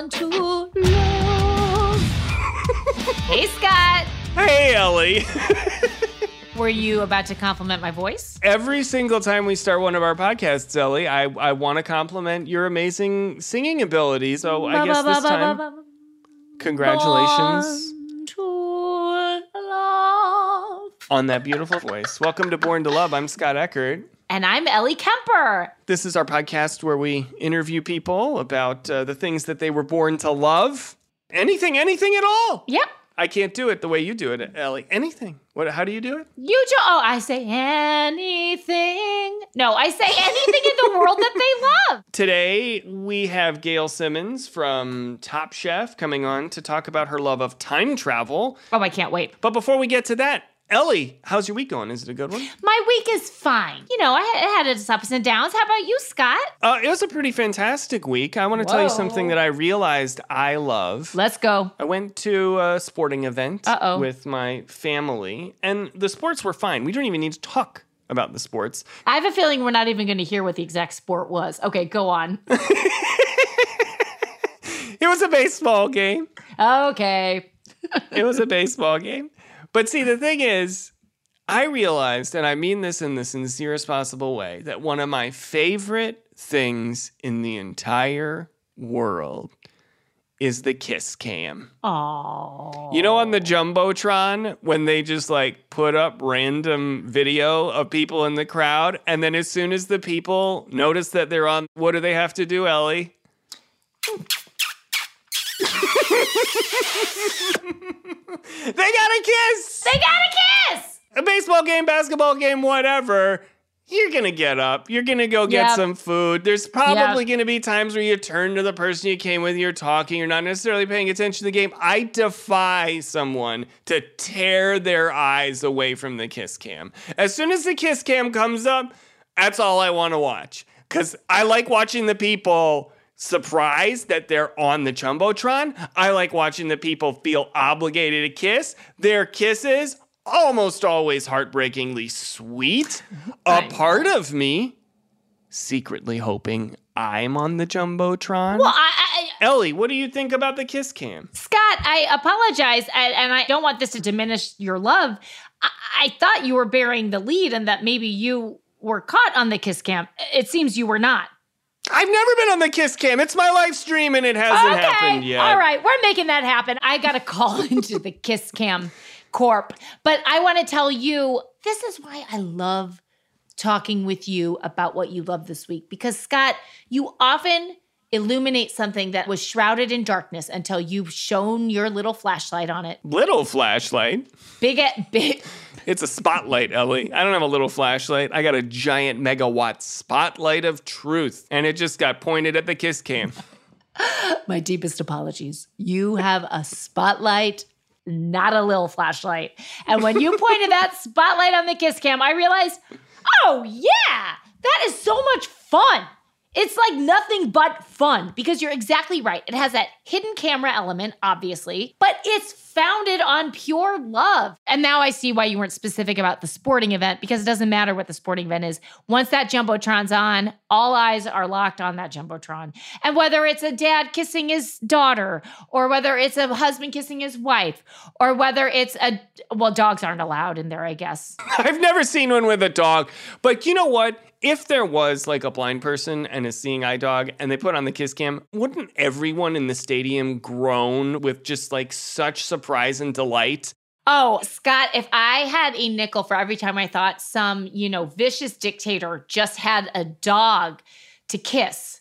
Born to love. hey, Scott. Hey, Ellie. Were you about to compliment my voice? Every single time we start one of our podcasts, Ellie, I, I want to compliment your amazing singing ability. So I guess this time, congratulations Born to love. on that beautiful voice. Welcome to Born to Love. I'm Scott Eckert. And I'm Ellie Kemper. This is our podcast where we interview people about uh, the things that they were born to love. Anything, anything at all. Yep. I can't do it the way you do it, Ellie. Anything. What? How do you do it? You jo- oh, I say anything. No, I say anything in the world that they love. Today, we have Gail Simmons from Top Chef coming on to talk about her love of time travel. Oh, I can't wait. But before we get to that, Ellie, how's your week going? Is it a good one? My week is fine. You know, I had, its ups and downs. How about you, Scott? Uh, it was a pretty fantastic week. I want to tell you something that I realized I love. Let's go. I went to a sporting event Uh-oh. with my family, and the sports were fine. We don't even need to talk about the sports. I have a feeling we're not even going to hear what the exact sport was. Okay, go on. It was a baseball game. okay. it was a baseball game. But see, the thing is, I realized, and I mean this in the sincerest possible way, that one of my favorite things in the entire world is the kiss cam. Oh. You know, on the Jumbotron, when they just like put up random video of people in the crowd, and then as soon as the people notice that they're on, what do they have to do, Ellie? they got a kiss! They got a kiss. a baseball game, basketball game, whatever, you're gonna get up. You're gonna go get Yep. some food. There's probably Yep. gonna be times where you turn to the person you came with, you're talking, you're not necessarily paying attention to the game. I defy someone to tear their eyes away from the kiss cam. As soon as the kiss cam comes up, that's all I wanna watch. Cause I like watching the people surprised that they're on the Jumbotron. I like watching the people feel obligated to kiss. Their kisses, almost always heartbreakingly sweet. A part of me secretly hoping I'm on the Jumbotron. Well, I, I, Ellie, what do you think about the kiss cam? Scott, I apologize, and, and I don't want this to diminish your love. I, I thought you were bearing the lead, and that maybe you were caught on the kiss cam. It seems you were not. I've never been on the kiss cam. It's my live stream and it hasn't okay, happened yet. all right, we're making that happen. I got to call into the kiss cam corp, but I want to tell you this is why I love talking with you about what you love this week because Scott, you often illuminate something that was shrouded in darkness until you've shown your little flashlight on it. Little flashlight. Big at big. It's a spotlight, Ellie. I don't have a little flashlight. I got a giant megawatt spotlight of truth. And it just got pointed at the kiss cam. My deepest apologies. You have a spotlight, not a little flashlight. And when you pointed that spotlight on the kiss cam, I realized, oh yeah, that is so much fun. It's like nothing but fun because you're exactly right. It has that hidden camera element, obviously, but it's founded on pure love. And now I see why you weren't specific about the sporting event because it doesn't matter what the sporting event is. Once that Jumbotron's on, all eyes are locked on that Jumbotron. And whether it's a dad kissing his daughter, or whether it's a husband kissing his wife, or whether it's a, well, dogs aren't allowed in there, I guess. I've never seen one with a dog, but you know what? If there was like a blind person and a seeing eye dog and they put on the kiss cam, wouldn't everyone in the stadium groan with just like such surprise and delight? Oh, Scott, if I had a nickel for every time I thought some, you know, vicious dictator just had a dog to kiss,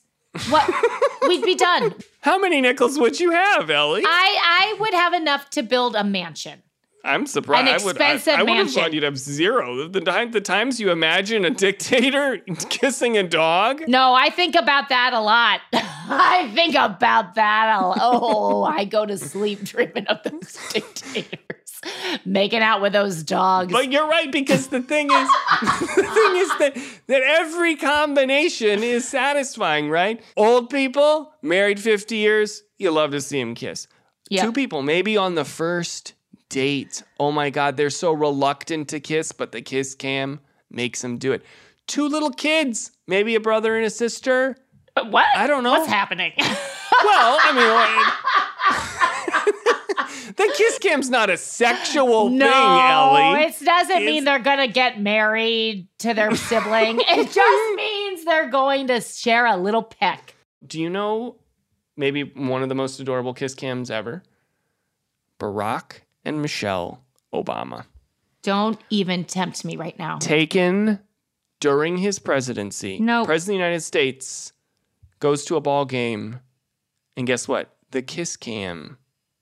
what we'd be done. How many nickels would you have, Ellie? I I would have enough to build a mansion. I'm surprised. An I would, I, expensive I would have thought you'd have zero. The, time, the times you imagine a dictator kissing a dog. No, I think about that a lot. I think about that a lot. Oh, I go to sleep dreaming of those dictators making out with those dogs. But you're right because the thing is, the thing is that that every combination is satisfying, right? Old people married 50 years, you love to see them kiss. Yeah. Two people maybe on the first date. Oh my God, they're so reluctant to kiss, but the kiss cam makes them do it. Two little kids, maybe a brother and a sister. Uh, what? I don't know. What's happening? Well, I mean, the kiss cam's not a sexual no, thing, Ellie. it doesn't It's- mean they're gonna get married to their sibling. it just means they're going to share a little peck. Do you know maybe one of the most adorable kiss cams ever? Barack and Michelle Obama. Don't even tempt me right now. Taken during his presidency. No. President of the United States goes to a ball game, and guess what? The kiss cam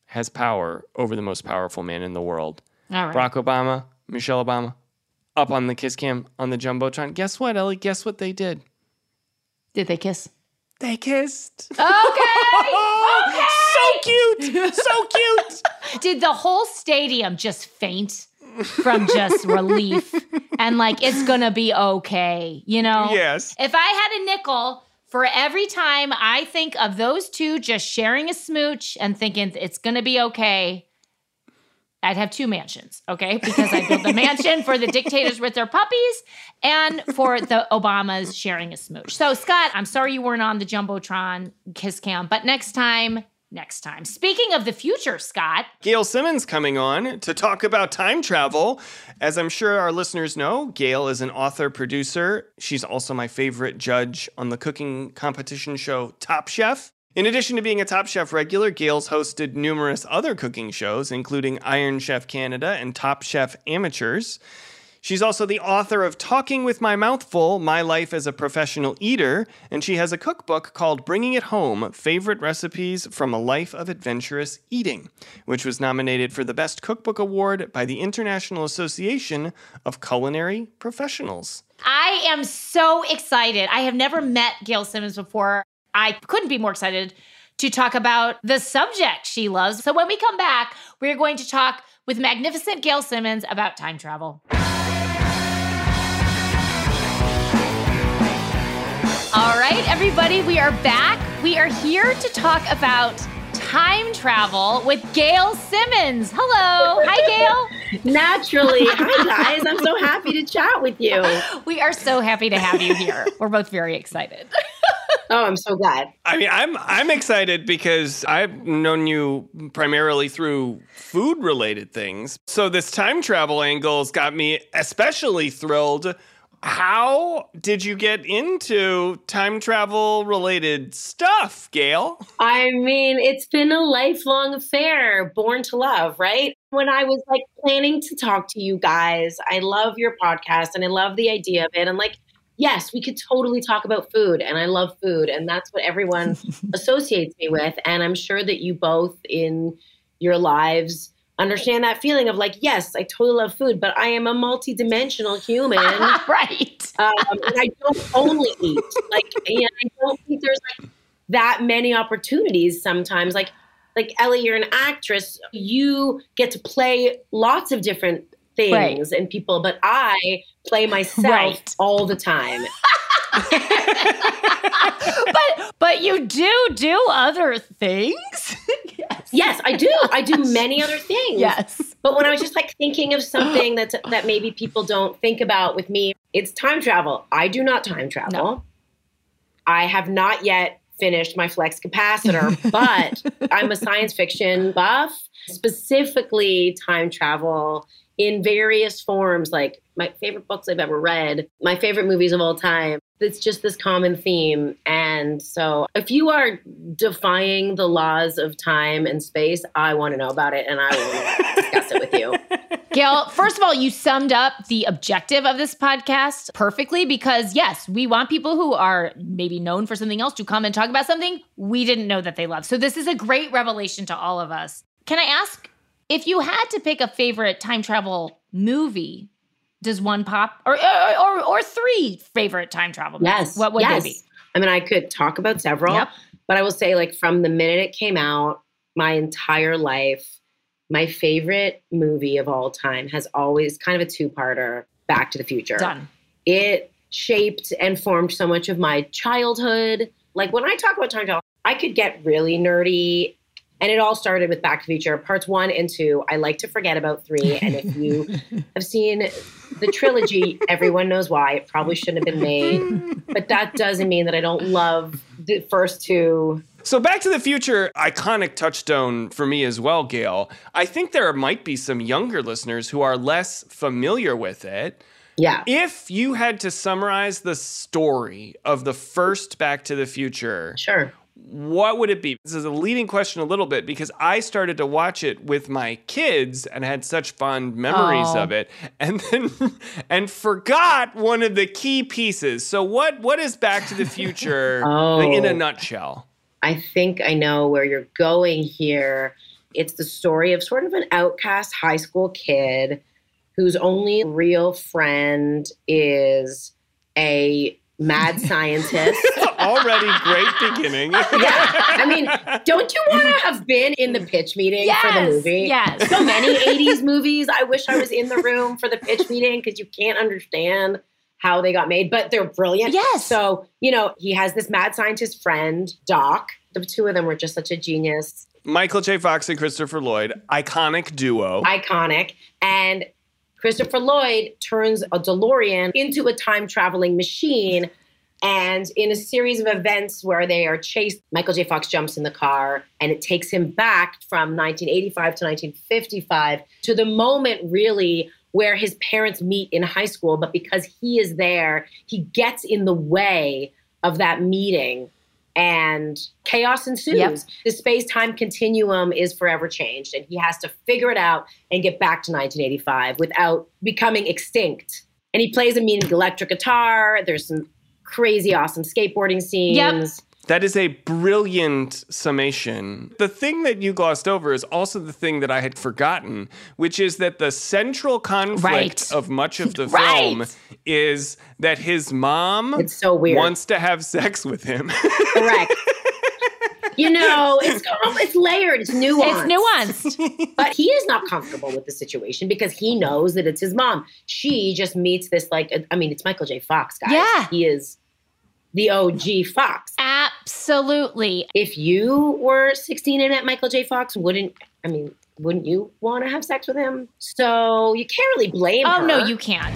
has power over the most powerful man in the world. All right. Barack Obama, Michelle Obama, up on the kiss cam on the Jumbotron. Guess what, Ellie? Guess what they did? Did they kiss? They kissed. Okay. okay. Cute. So cute. Did the whole stadium just faint from just relief and like it's gonna be okay, you know? Yes. If I had a nickel for every time I think of those two just sharing a smooch and thinking it's gonna be okay, I'd have two mansions, okay? Because I built a mansion for the dictators with their puppies and for the Obamas sharing a smooch. So, Scott, I'm sorry you weren't on the Jumbotron kiss cam, but next time, next time. Speaking of the future, Scott, Gail Simmons coming on to talk about time travel. As I'm sure our listeners know, Gail is an author, producer. She's also my favorite judge on the cooking competition show Top Chef. In addition to being a Top Chef regular, Gail's hosted numerous other cooking shows, including Iron Chef Canada and Top Chef Amateurs. She's also the author of Talking with My Mouth Full My Life as a Professional Eater, and she has a cookbook called Bringing It Home Favorite Recipes from a Life of Adventurous Eating, which was nominated for the Best Cookbook Award by the International Association of Culinary Professionals. I am so excited. I have never met Gail Simmons before. I couldn't be more excited to talk about the subject she loves. So when we come back, we're going to talk with magnificent Gail Simmons about time travel. Right, everybody, we are back. We are here to talk about time travel with Gail Simmons. Hello. Hi, Gail. Naturally. Hi, guys. I'm so happy to chat with you. We are so happy to have you here. We're both very excited. Oh, I'm so glad. I mean, I'm I'm excited because I've known you primarily through food related things. So this time travel angle's got me especially thrilled. How did you get into time travel related stuff, Gail? I mean, it's been a lifelong affair, born to love, right? When I was like planning to talk to you guys, I love your podcast and I love the idea of it. And like, yes, we could totally talk about food and I love food and that's what everyone associates me with. And I'm sure that you both in your lives understand that feeling of like, yes, I totally love food, but I am a multidimensional human. right. um, and I don't only eat. Like, and I don't think there's like that many opportunities sometimes. Like, like Ellie, you're an actress. You get to play lots of different things and people, but I play myself Right. all the time. but but you do do other things. yes. yes, I do. I do many other things. Yes. But when I was just like thinking of something that's that maybe people don't think about with me, it's time travel. I do not time travel. No. I have not yet finished my flux capacitor, but I'm a science fiction buff, specifically time travel in various forms, like my favorite books I've ever read, my favorite movies of all time. It's just this common theme. And so if you are defying the laws of time and space, I want to know about it and I will discuss it with you. Gail, first of all, you summed up the objective of this podcast perfectly because, yes, we want people who are maybe known for something else to come and talk about something we didn't know that they love. So, this is a great revelation to all of us. Can I ask if you had to pick a favorite time travel movie? Does one pop or or, or, or three favorite time travel movies? Yes. What would yes. they be? I mean, I could talk about several, Yep. but I will say, like, from the minute it came out, my entire life, my favorite movie of all time has always kind of a two parter Back to the Future. Done. It shaped and formed so much of my childhood. Like, when I talk about time travel, I could get really nerdy. And it all started with Back to the Future, parts one and two. I like to forget about three. And if you have seen the trilogy, everyone knows why. It probably shouldn't have been made. But that doesn't mean that I don't love the first two. So, Back to the Future, iconic touchstone for me as well, Gail. I think there might be some younger listeners who are less familiar with it. Yeah. If you had to summarize the story of the first Back to the Future, Sure. What would it be? This is a leading question a little bit because I started to watch it with my kids and had such fond memories Oh. of it and then and forgot one of the key pieces. So what what is Back to the Future like, in a Oh. nutshell? I think I know where you're going here. It's the story of sort of an outcast high school kid whose only real friend is a mad scientist. Already great beginning. yeah. I mean, don't you want to have been in the pitch meeting for the movie? yes. So many 80s movies. I wish I was in the room for the pitch meeting because you can't understand how they got made, but they're brilliant. Yes. So, you know, he has this mad scientist friend, Doc. The two of them were just such a genius, Michael J. Fox and Christopher Lloyd, iconic duo. iconic. And Christopher Lloyd turns a DeLorean into a time traveling machine. And in a series of events where they are chased, Michael J. Fox jumps in the car and it takes him back from 1985 to 1955 to the moment really where his parents meet in high school. But because he is there, he gets in the way of that meeting and chaos ensues. Yep. The space time continuum is forever changed, and he has to figure it out and get back to 1985 without becoming extinct. And he plays a mean electric guitar. There's some crazy, awesome skateboarding scenes. Yep. That is a brilliant summation. The thing that you glossed over is also the thing that I had forgotten, which is that the central conflict Right. of much of the Right. film is that his mom It's so weird. wants to have sex with him. Correct. You know, it's it's layered, it's nuanced. It's nuanced. but he is not comfortable with the situation because he knows that it's his mom. She just meets this like I mean, it's Michael J. Fox, guys. Yeah. he is the OG Fox. Absolutely. If you were 16 and met Michael J. Fox, wouldn't I mean, wouldn't you want to have sex with him? So you can't really blame Oh her. no, you can't.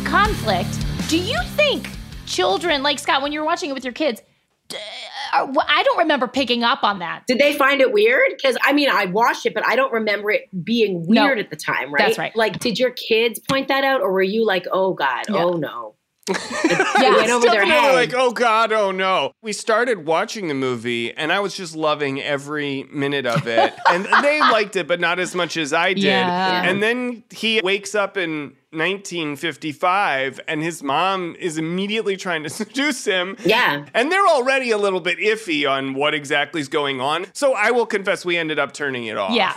conflict, do you think children, like Scott, when you were watching it with your kids, d- uh, I don't remember picking up on that. Did they find it weird? Because I mean, I watched it, but I don't remember it being No. weird at the time, right? That's right. Like, did your kids point that out, or were you like, "Oh God, Yeah. oh no"? Yeah. It went over their Definitely head. like, oh God, oh no. We started watching the movie and I was just loving every minute of it. and they liked it, but not as much as I did. Yeah. And then he wakes up in 1955 and his mom is immediately trying to seduce him. yeah, And they're already a little bit iffy on what exactly is going on. So I will confess we ended up turning it off. Yeah.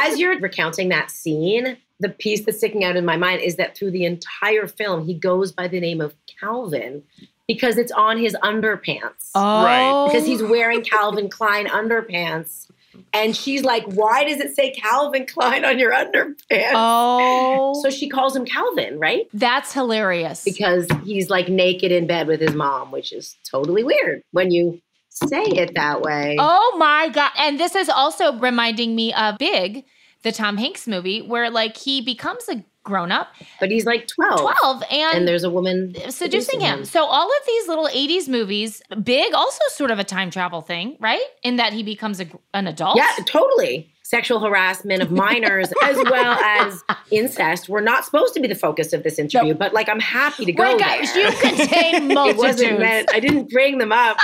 as you're recounting that scene, the piece that's sticking out in my mind is that through the entire film, he goes by the name of Calvin because it's on his underpants. Oh. Because he's wearing Calvin Klein underpants. And she's like, Why does it say Calvin Klein on your underpants? Oh. So she calls him Calvin, right? That's hilarious. Because he's like naked in bed with his mom, which is totally weird when you say it that way. Oh my god! And this is also reminding me of Big, the Tom Hanks movie, where like he becomes a grown up, But he's like 12. twelve, and, And there's a woman seducing him. So all of these little '80s movies, Big, also sort of a time travel thing, right? In that he becomes a, an adult. Yeah, totally. Sexual harassment of minors as well as incest were not supposed to be the focus of this interview, but like I'm happy to go guys, there. you contain multitudes. it wasn't meant. I didn't bring them up.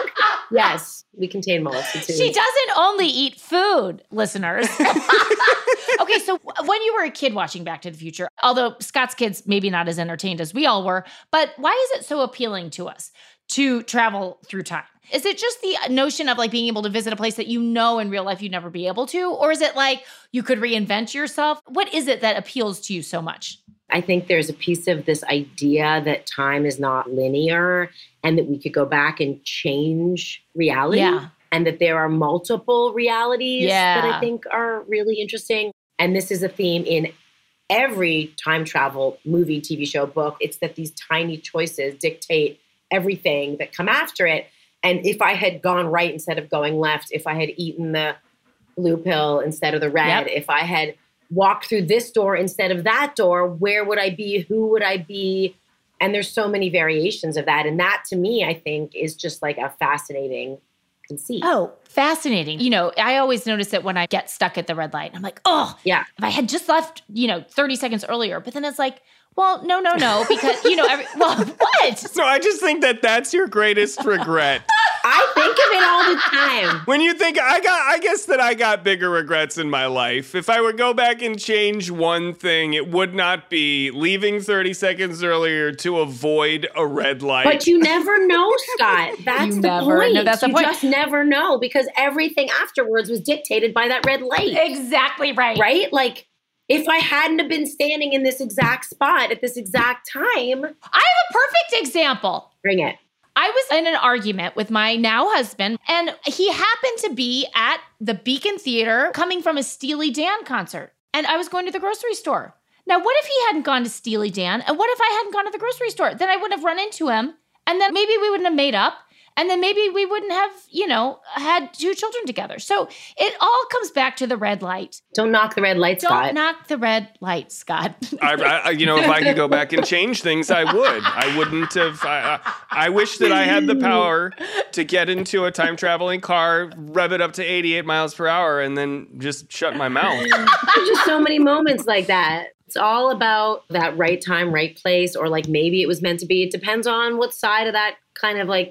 yes, we contain multitudes. She doesn't only eat food, listeners. okay, so when you were a kid watching Back to the Future, although Scott's kids maybe not as entertained as we all were, but why is it so appealing to us to travel through time? Is it just the notion of like being able to visit a place that you know in real life you'd never be able to? Or is it like you could reinvent yourself? What is it that appeals to you so much? I think there's a piece of this idea that time is not linear and that we could go back and change reality. Yeah. And that there are multiple realities that I think are really interesting. And this is a theme in every time travel movie, TV show, book. It's that these tiny choices dictate everything that come after it. And if I had gone right instead of going left, if I had eaten the blue pill instead of the red, Yep. if I had walked through this door instead of that door, where would I be? Who would I be? And there's so many variations of that. And that to me, I think, is just like a fascinating conceit. Oh, fascinating. You know, I always notice that when I get stuck at the red light, I'm like, oh, Yeah. if I had just left, you know, 30 seconds earlier. But then it's like, Well, no, no, no, because you know, every, well, what? So I just think that that's your greatest regret. I think of it all the time. When you think I got, I guess that I got bigger regrets in my life. If I would go back and change one thing, it would not be leaving 30 seconds earlier to avoid a red light. But you never know, Scott. That's You the never- point. no, that's the you point. just never know because everything afterwards was dictated by that red light. Exactly right. Right? Like if I hadn't have been standing in this exact spot at this exact time, I have a perfect example. bring it. I was in an argument with my now husband, and he happened to be at the Beacon Theater coming from a Steely Dan concert. And I was going to the grocery store. Now, what if he hadn't gone to Steely Dan? And what if I hadn't gone to the grocery store? Then I wouldn't have run into him, and then maybe we wouldn't have made up. And then maybe we wouldn't have, you know, had two children together. So it all comes back to the red light. Don't knock the red light, Don't Scott. knock the red light, Scott. I, I, you know, if I could go back and change things, I would. I wouldn't have. I, I, I wish that I had the power to get into a time traveling car, rev it up to 88 miles per hour, and then just shut my mouth. There's just so many moments like that. It's all about that right time, right place, or like maybe it was meant to be. It depends on what side of that kind of like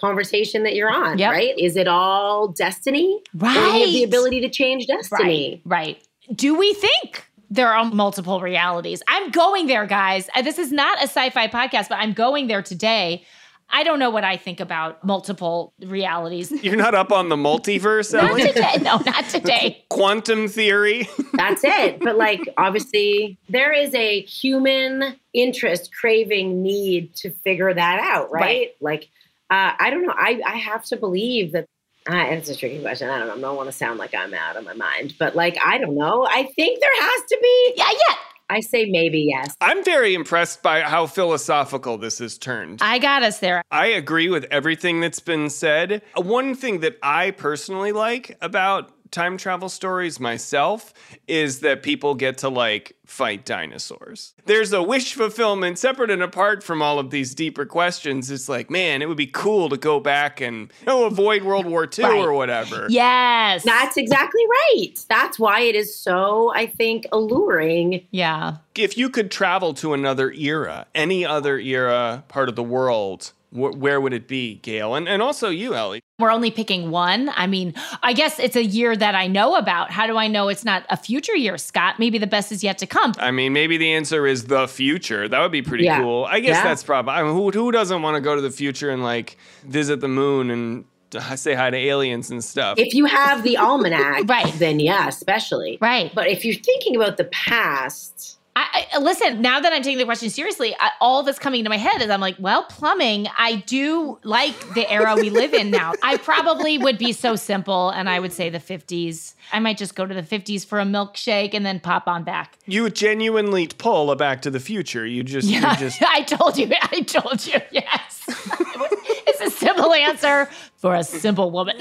conversation that you're on, Yep. right? Is it all destiny? Or do you have the ability to change destiny? Right. Right. Do we think there are multiple realities? I'm going there, guys. Uh, This is not a sci fi podcast, but I'm going there today. I don't know what I think about multiple realities. You're not up on the multiverse, not Ellie? today. No, not today. Quantum theory. That's it. But like, obviously, there is a human interest, craving, need to figure that out, right? Right. Like, uh, I don't know. I, I have to believe that. Uh, it's a tricky question. I don't know. I don't want to sound like I'm out of my mind, but like, I don't know. I think there has to be. Yeah, yeah. I say maybe yes. I'm very impressed by how philosophical this has turned. I got us there. I agree with everything that's been said. Uh, One thing that I personally like about time travel stories myself is that people get to like fight dinosaurs. There's a wish fulfillment separate and apart from all of these deeper questions. It's like, man, it would be cool to go back and you know, avoid World War II Right. or whatever. Yes. That's exactly right. That's why it is so, I think, alluring. yeah. If you could travel to another era, any other era, part of the world, wh- where would it be, Gail? And, and also you, Ellie. We're only picking one. I mean, I guess it's a year that I know about. How do I know it's not a future year, Scott? Maybe the best is yet to come. I mean, maybe the answer is the future. That would be pretty Yeah. cool. I guess Yeah. that's probably. I mean, who who doesn't want to go to the future and like visit the moon and uh, say hi to aliens and stuff? If you have the almanac, Right. then yeah, especially. Right. But if you're thinking about the past, I, I listen. Now that I'm taking the question seriously, I, all that's coming to my head is I'm like, well, plumbing. I do like the era we live in now. I probably would be so simple, and I would say the 50s. I might just go to the 50s for a milkshake and then pop on back. you genuinely pull a Back to the Future. You just, Yeah, you just. I told you. I told you. Yes, it's a simple answer for a simple woman.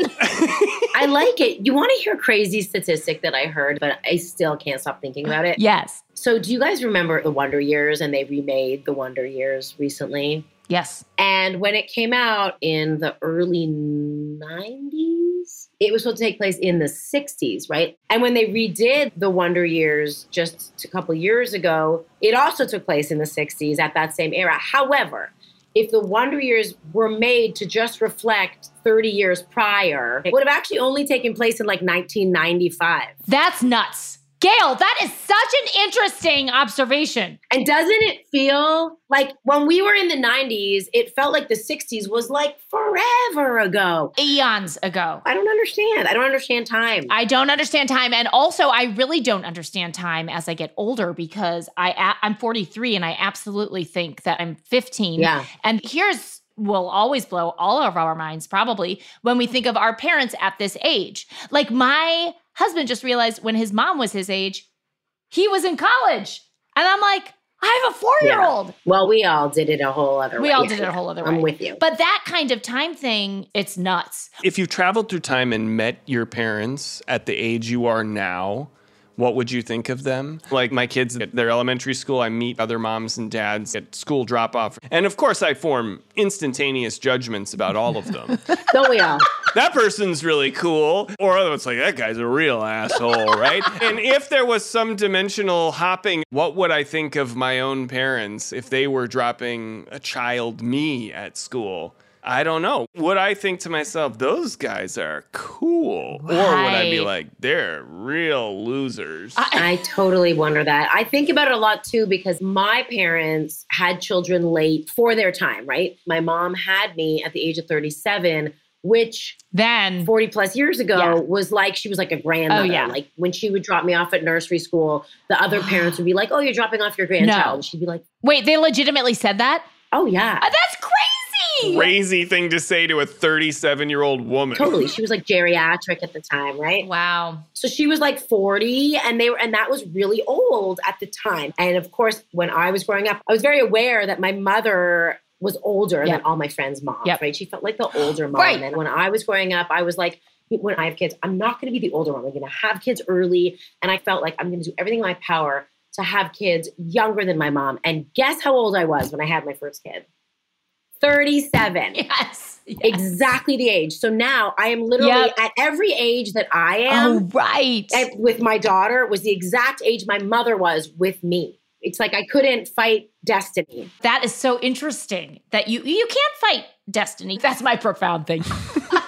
I like it. You want to hear a crazy statistic that I heard, but I still can't stop thinking about it. yes, So, do you guys remember the Wonder Years? And they remade the Wonder Years recently. yes. And when it came out in the early 90s, it was supposed to take place in the 60s, right? And when they redid the Wonder Years just a couple years ago, it also took place in the 60s at that same era. However, if the Wonder Years were made to just reflect 30 years prior, it would have actually only taken place in like 1995. That's nuts. Gail, that is such an interesting observation. And doesn't it feel like when we were in the 90s, it felt like the 60s was like forever ago? Eons ago. I don't understand. I don't understand time. I don't understand time, and also I really don't understand time as I get older because I, I'm 43 and I absolutely think that I'm 15. Yeah. And here's will always blow all of our minds probably when we think of our parents at this age. Like my husband just realized when his mom was his age, he was in college, and I'm like, I have a four year old. Well, we all did it a whole other We way. We all Yeah, did it a whole other way. I'm with you. But that kind of time thing, it's nuts. If you traveled through time and met your parents at the age you are now, what would you think of them? Like my kids at their elementary school, I meet other moms and dads at school drop off. And of course, I form instantaneous judgments about all of them. Don't we all? That person's really cool. Or it's like, that guy's a real asshole, right? and if there was some dimensional hopping, what would I think of my own parents if they were dropping a child me at school? I don't know. Would I think to myself, those guys are cool? Or would I be like, they're real losers? I totally wonder that. I think about it a lot too because my parents had children late for their time, right? My mom had me at the age of 37, which then 40 plus years ago Yeah. was like she was like a grandmother. Oh, yeah. Like when she would drop me off at nursery school, the other parents would be like, Oh, you're dropping off your grandchild. No. And she'd be like, Wait, they legitimately said that? Oh, yeah. Uh, that's crazy. Crazy thing to say to a 37 year old woman. Totally. She was like geriatric at the time, right? Wow. So she was like 40 and they were and that was really old at the time. And of course, when I was growing up, I was very aware that my mother was older Yep. than all my friends' moms, Yep. right? She felt like the older mom. Right. And when I was growing up, I was like, when I have kids, I'm not going to be the older mom. I'm going to have kids early. And I felt like I'm going to do everything in my power to have kids younger than my mom. And guess how old I was when I had my first kid? 37. Yes. Exactly the age. So now I am literally Yep. at every age that I am Oh, right. with my daughter was the exact age my mother was with me. It's like I couldn't fight destiny. That is so interesting that you you can't fight destiny. That's my profound thing.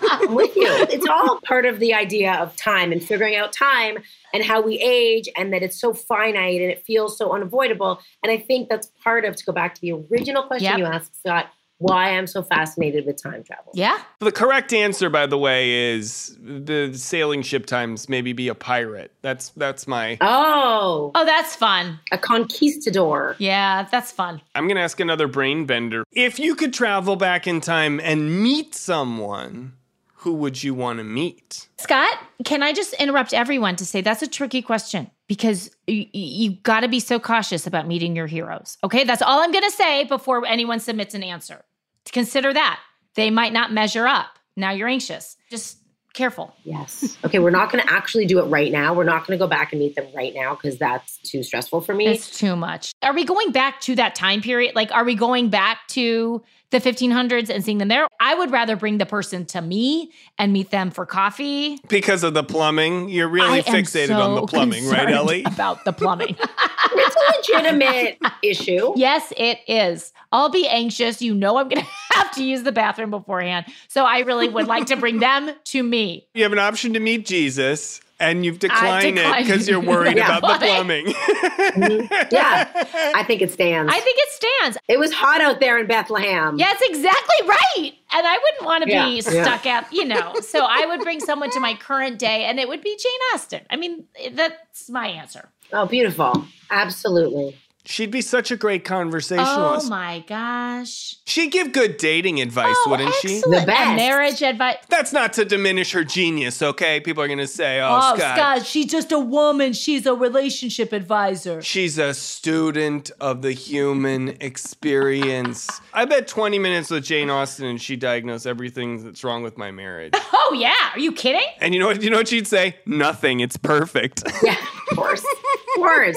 I'm with you. It's all part of the idea of time and figuring out time and how we age and that it's so finite and it feels so unavoidable. And I think that's part of to go back to the original question Yep. you asked, Scott, why I'm so fascinated with time travel. Yeah. The correct answer, by the way, is the sailing ship times maybe be a pirate. That's that's my. Oh, Oh, that's fun. a conquistador. Yeah, that's fun. I'm gonna ask another brain bender. If you could travel back in time and meet someone, who would you want to meet? Scott, can I just interrupt everyone to say that's a tricky question because you, you got to be so cautious about meeting your heroes. Okay, that's all I'm going to say before anyone submits an answer. Consider that they might not measure up. Now you're anxious. Just careful. Yes. Okay, we're not going to actually do it right now. We're not going to go back and meet them right now because that's too stressful for me. It's too much. Are we going back to that time period? Like, are we going back to the 1500s and seeing them there? I would rather bring the person to me and meet them for coffee. Because of the plumbing, you're really I am fixated on the plumbing, right, Ellie? About the plumbing. it's a legitimate issue. Yes, it is. I'll be anxious. You know, I'm going to have to use the bathroom beforehand. So I really would like to bring them to me. You have an option to meet Jesus, and you've declined it because you're worried Yeah. about the plumbing. Yeah, I think it stands. I think it stands. it was hot out there in Bethlehem. Yeah, it's exactly right. And I wouldn't want to Yeah, be yeah. stuck at, you know. So I would bring someone to my current day, and it would be Jane Austen. I mean, that's my answer. Oh, beautiful. Absolutely. She'd be such a great conversationalist. Oh my gosh. She'd give good dating advice, Oh, wouldn't she? The best. And marriage advice. That's not to diminish her genius, okay? People are going to say, oh, Oh, Scott, Scott, she's just a woman. She's a relationship advisor. She's a student of the human experience. I bet 20 minutes with Jane Austen and she diagnosed everything that's wrong with my marriage. Oh, yeah. Are you kidding? And you know what you know what she'd say? Nothing. It's perfect. Yeah, of course. of course.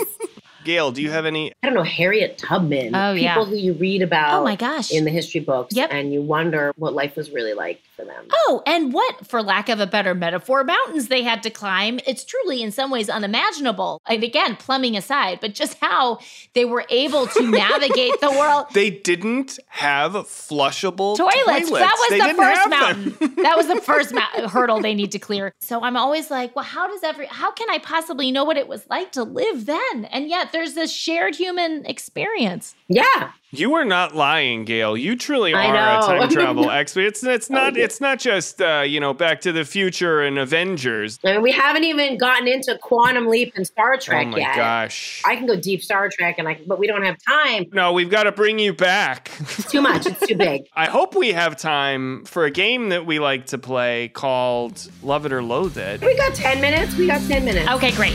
Gail, do you have any I don't know, Harriet Tubman. Oh, People yeah. who you read about Oh, my gosh. in the history books Yep. and you wonder what life was really like for them. Oh, and what, for lack of a better metaphor, mountains they had to climb. It's truly, in some ways, unimaginable. And again, plumbing aside, but just how they were able to navigate the world. They didn't have flushable Toilets. toilets. That was They the didn't first mountain. that was the first ma- hurdle they need to clear. So I'm always like, well, how does every, how can I possibly know what it was like to live then? And yet there's this shared human experience. Yeah. You are not lying, Gail. You truly I are a time travel expert. It's it's not it's not just uh, you know Back to the Future and Avengers. I mean, we haven't even gotten into Quantum Leap and Star Trek oh my yet. gosh. I can go deep Star Trek, and I, but we don't have time. no, we've got to bring you back. It's too much. It's too big. I hope we have time for a game that we like to play called Love It or Loathe It. We got 10 minutes. We got 10 minutes. Okay, great.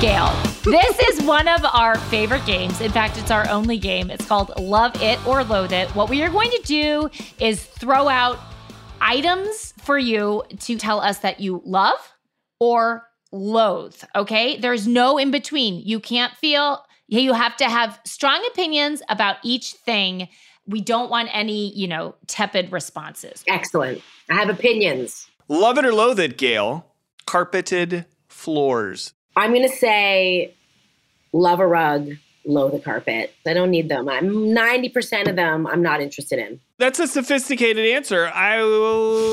Gail. This is one of our favorite games. In fact, it's our only game. It's called Love It or Loathe It. What we are going to do is throw out items for you to tell us that you love or loathe. Okay. There's no in between. You can't feel, you have to have strong opinions about each thing. We don't want any, you know, tepid responses. Excellent. I have opinions. Love it or loathe it, Gail. Carpeted floors. I'm going to say love a rug, loathe the carpet. I don't need them. I'm 90% of them I'm not interested in. That's a sophisticated answer. I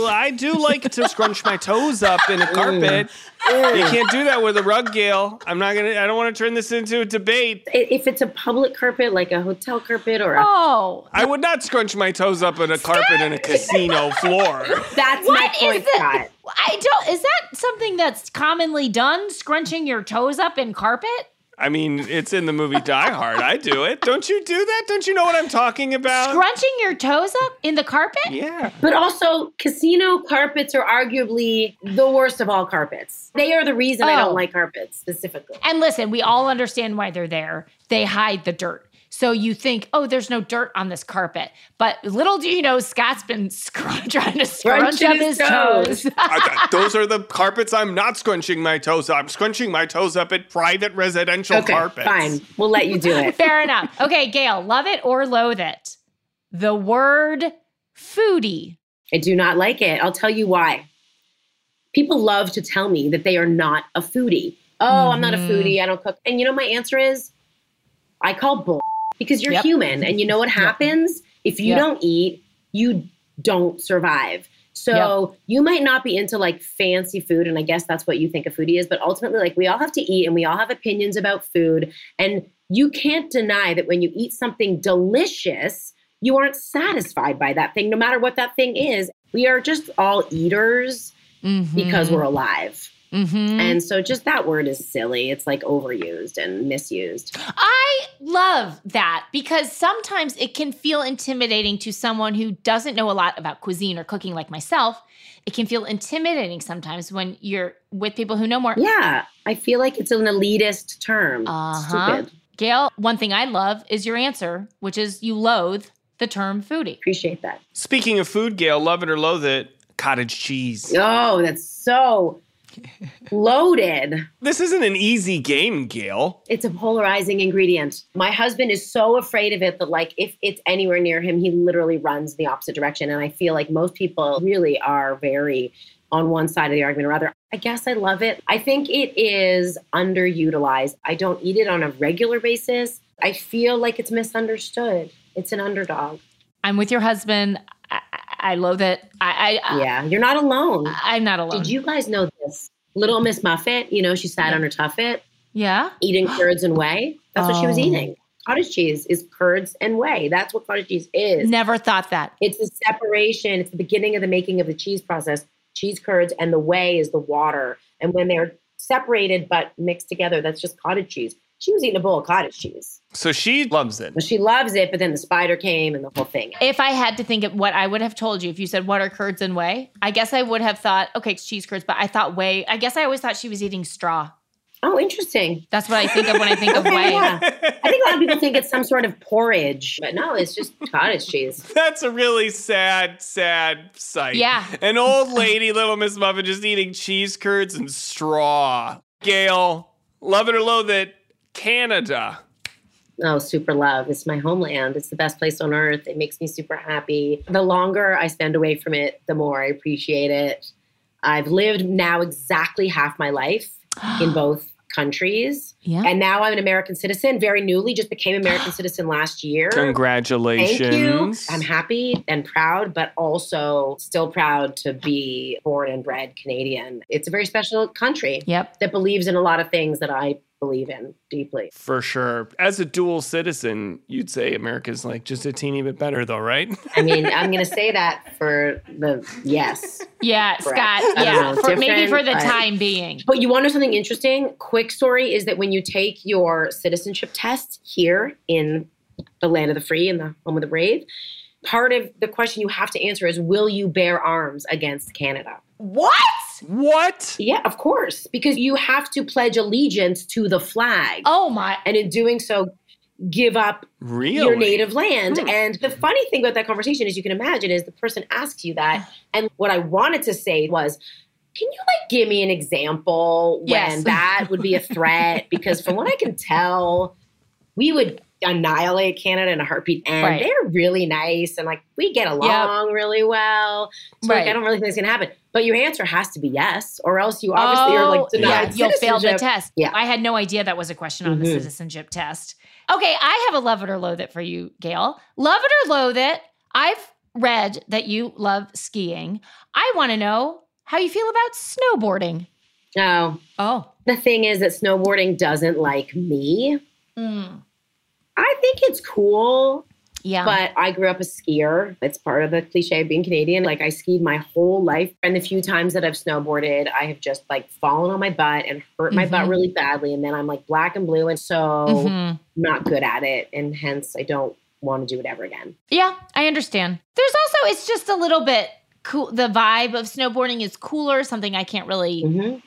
I do like to scrunch my toes up in a mm. carpet. Mm. You can't do that with a rug, Gail. I'm not gonna. I don't want to turn this into a debate. If it's a public carpet, like a hotel carpet or a, Oh, I would not scrunch my toes up in a carpet in a casino floor. that's What my is point, that? Scott. I don't. Is that something that's commonly done? Scrunching your toes up in carpet? I mean, it's in the movie Die Hard. I do it. Don't you do that? Don't you know what I'm talking about? Scrunching your toes up in the carpet? yeah. But also, casino carpets are arguably the worst of all carpets. They are the reason I Oh. don't like carpets specifically. And listen, we all understand why they're there. They hide the dirt. So you think, oh, there's no dirt on this carpet. But little do you know, Scott's been scrunch, trying to scrunch Scrunching up his his toes. toes. I- those are the carpets I'm not scrunching my toes up. I'm scrunching my toes up at private residential Okay, carpets. fine. We'll let you do it. Fair enough. Okay, Gail, love it or loathe it? The word foodie. I do not like it. I'll tell you why. People love to tell me that they are not a foodie. Oh, I'm not a Mhm. foodie. I don't cook. And you know, my answer is I call bull because you're Yep. human. And you know what happens? If you Yep. don't eat, you don't survive. So you might not be into like fancy food. And I guess that's what you think a foodie is. But ultimately, like we all have to eat and we all have opinions about food. And you can't deny that when you eat something delicious, you aren't satisfied by that thing, no matter what that thing is. We are just all eaters mm-hmm. because we're alive. Mm-hmm. And so just that word is silly. It's like overused and misused. I love that because sometimes it can feel intimidating to someone who doesn't know a lot about cuisine or cooking like myself. It can feel intimidating sometimes when you're with people who know more. Yeah, I feel like it's an elitist term. Uh-huh. Stupid. Gail, one thing I love is your answer, which is you loathe the term foodie. Appreciate that. Speaking of food, Gail, love it or loathe it, cottage cheese. Oh, that's so loaded. This isn't an easy game, Gail. It's a polarizing ingredient. My husband is so afraid of it that, like, if it's anywhere near him, he literally runs the opposite direction. And I feel like most people really are very on one side of the argument or other. I guess I love it. I think it is underutilized. I don't eat it on a regular basis. I feel like it's misunderstood. It's an underdog. I'm with your husband. I, love it. I, I Yeah, you're not alone. I'm not alone. Did you guys know this? Little Miss Muffet, you know, she sat on her tuffet Yeah. eating curds and whey. That's what she was Oh. eating. Cottage cheese is curds and whey. That's what cottage cheese is. Never thought that. It's the separation, it's the beginning of the making of the cheese process. Cheese curds and the whey is the water. And when they're separated but mixed together, that's just cottage cheese. She was eating a bowl of cottage cheese. So she loves it. But she loves it, but then the spider came and the whole thing. If I had to think of what I would have told you, if you said what are curds and whey, I guess I would have thought, okay, it's cheese curds, but I thought whey. I guess I always thought she was eating straw. Oh, interesting. That's what I think of when I think of Okay, whey. yeah. I think a lot of people think it's some sort of porridge, but no, it's just cottage cheese. That's a really sad, sad sight. Yeah. An old lady, Little Miss Muffet, just eating cheese curds and straw. Gail, love it or loathe it, Canada. Oh, super love. It's my homeland. It's the best place on earth. It makes me super happy. The longer I spend away from it, the more I appreciate it. I've lived now exactly half my life in both countries. Yeah. And now I'm an American citizen, very newly, just became American citizen last year. Congratulations. Thank you. I'm happy and proud, but also still proud to be born and bred Canadian. It's a very special country Yep. that believes in a lot of things that I believe in deeply. For sure. As a dual citizen, you'd say America's like just a teeny bit better, though, right? I mean, I'm going to say that for the yes. Yeah, Correct. Scott. Yeah, know, for, maybe for the but- time being. But you want to know something interesting? Quick story is that when you take your citizenship test here in the land of the free and the home of the brave, part of the question you have to answer is will you bear arms against Canada? What? What? Yeah, of course, because you have to pledge allegiance to the flag. Oh my. And in doing so, give up Really? your native land. Hmm. And the funny thing about that conversation, as you can imagine, is the person asks you that. And what I wanted to say was, can you like give me an example when Yes. that would be a threat? because from what I can tell, we would annihilate Canada in a heartbeat. And Right. they're really nice and like we get along really well. So like, Right. I don't really think it's gonna happen. But your answer has to be yes, or else you obviously are like Oh, denied yeah, you'll fail the test. Yeah. I had no idea that was a question on the Mhm. citizenship test. Okay, I have a love it or loathe it for you, Gail. Love it or loathe it. I've read that you love skiing. I want to know how you feel about snowboarding. No. Oh. The thing is that snowboarding doesn't like me. Mm. I think it's cool, Yeah. but I grew up a skier. It's part of the cliche of being Canadian. Like I skied my whole life. And the few times that I've snowboarded, I have just like fallen on my butt and hurt my butt Mhm. really badly. And then I'm like black and blue. And so Mhm. not good at it. And hence I don't want to do it ever again. Yeah, I understand. There's also it's just a little bit cool. The vibe of snowboarding is cooler, something I can't really Mhm.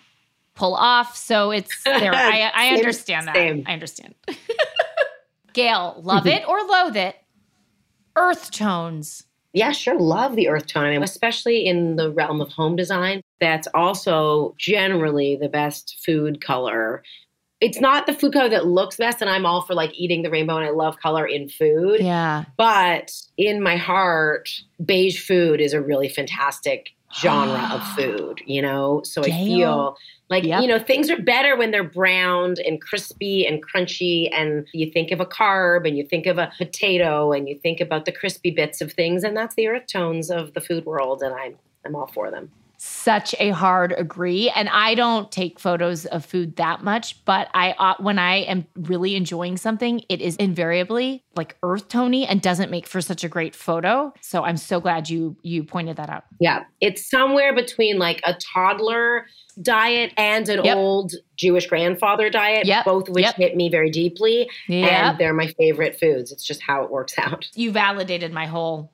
pull off. So it's there. I, I Same- understand that. same. I understand. Gail, love Mm-hmm. it or loathe it? Earth tones. Yeah, sure. Love the earth tone. Especially in the realm of home design. That's also generally the best food color. It's not the food color that looks best, and I'm all for like eating the rainbow, and I love color in food. Yeah. But in my heart, beige food is a really fantastic genre of food, you know? So I feel like, Yep. you know, things are better when they're browned and crispy and crunchy. And you think of a carb and you think of a potato and you think about the crispy bits of things. And that's the earth tones of the food world. And I'm, I'm all for them. Such a hard agree. And I don't take photos of food that much, but I uh, when I am really enjoying something, it is invariably like earth tony and doesn't make for such a great photo. So I'm so glad you you pointed that out. Yeah, it's somewhere between like a toddler diet and an Yep. old Jewish grandfather diet, Yep. both of which Yep. hit me very deeply. And they're my favorite foods. It's just how it works out. You validated my whole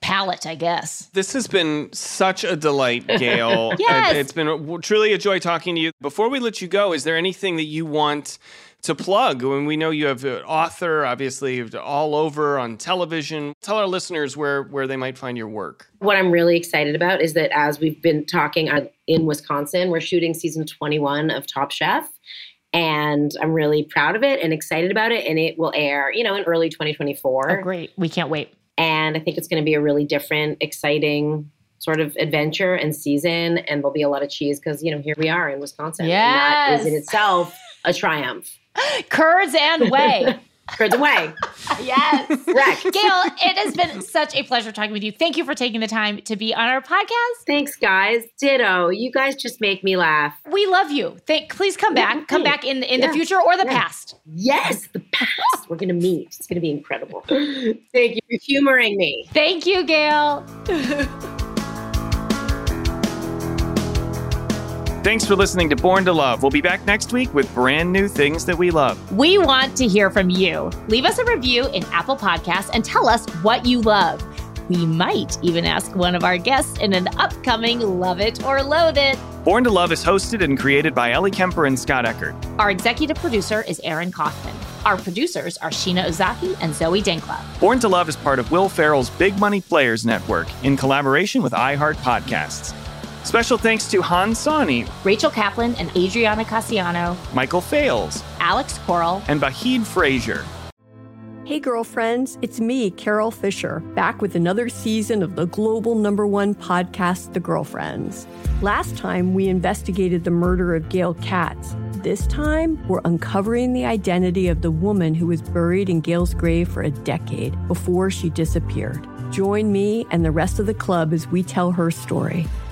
palate, I guess. This has been such a delight, Gail. Yes. Uh, It's been truly a joy talking to you. Before we let you go, is there anything that you want to plug? When we know you have an author, obviously, all over on television. Tell our listeners where, where they might find your work. What I'm really excited about is that as we've been talking uh, in Wisconsin, we're shooting season 21 of Top Chef. And I'm really proud of it and excited about it. And it will air, you know, in early 2024. Oh, great. We can't wait. And I think it's going to be a really different, exciting sort of adventure and season. And there'll be a lot of cheese because, you know, here we are in Wisconsin. And that is in itself a triumph. Curds and whey. Curds way. yes. Correct. Gail, it has been such a pleasure talking with you. Thank you for taking the time to be on our podcast. Thanks, guys. Ditto. You guys just make me laugh. We love you. Thank, please come back. Come back in in Yeah. the future or the Yeah. past. Yes, the past. We're going to meet. It's going to be incredible. Thank you for humoring me. Thank you, Gail. Thanks for listening to Born to Love. We'll be back next week with brand new things that we love. We want to hear from you. Leave us a review in Apple Podcasts and tell us what you love. We might even ask one of our guests in an upcoming Love It or Loathe It. Born to Love is hosted and created by Ellie Kemper and Scott Eckert. Our executive producer is Aaron Kaufman. Our producers are Sheena Ozaki and Zoe Dankla. Born to Love is part of Will Ferrell's Big Money Players Network in collaboration with iHeart Podcasts. Special thanks to Han Sani, Rachel Kaplan and Adriana Cassiano, Michael Fales, Alex Coral, and Bahid Frazier. Hey, girlfriends, it's me, Carol Fisher, back with another season of the global number one podcast, The Girlfriends. Last time, we investigated the murder of Gail Katz. This time, we're uncovering the identity of the woman who was buried in Gail's grave for a decade before she disappeared. Join me and the rest of the club as we tell her story.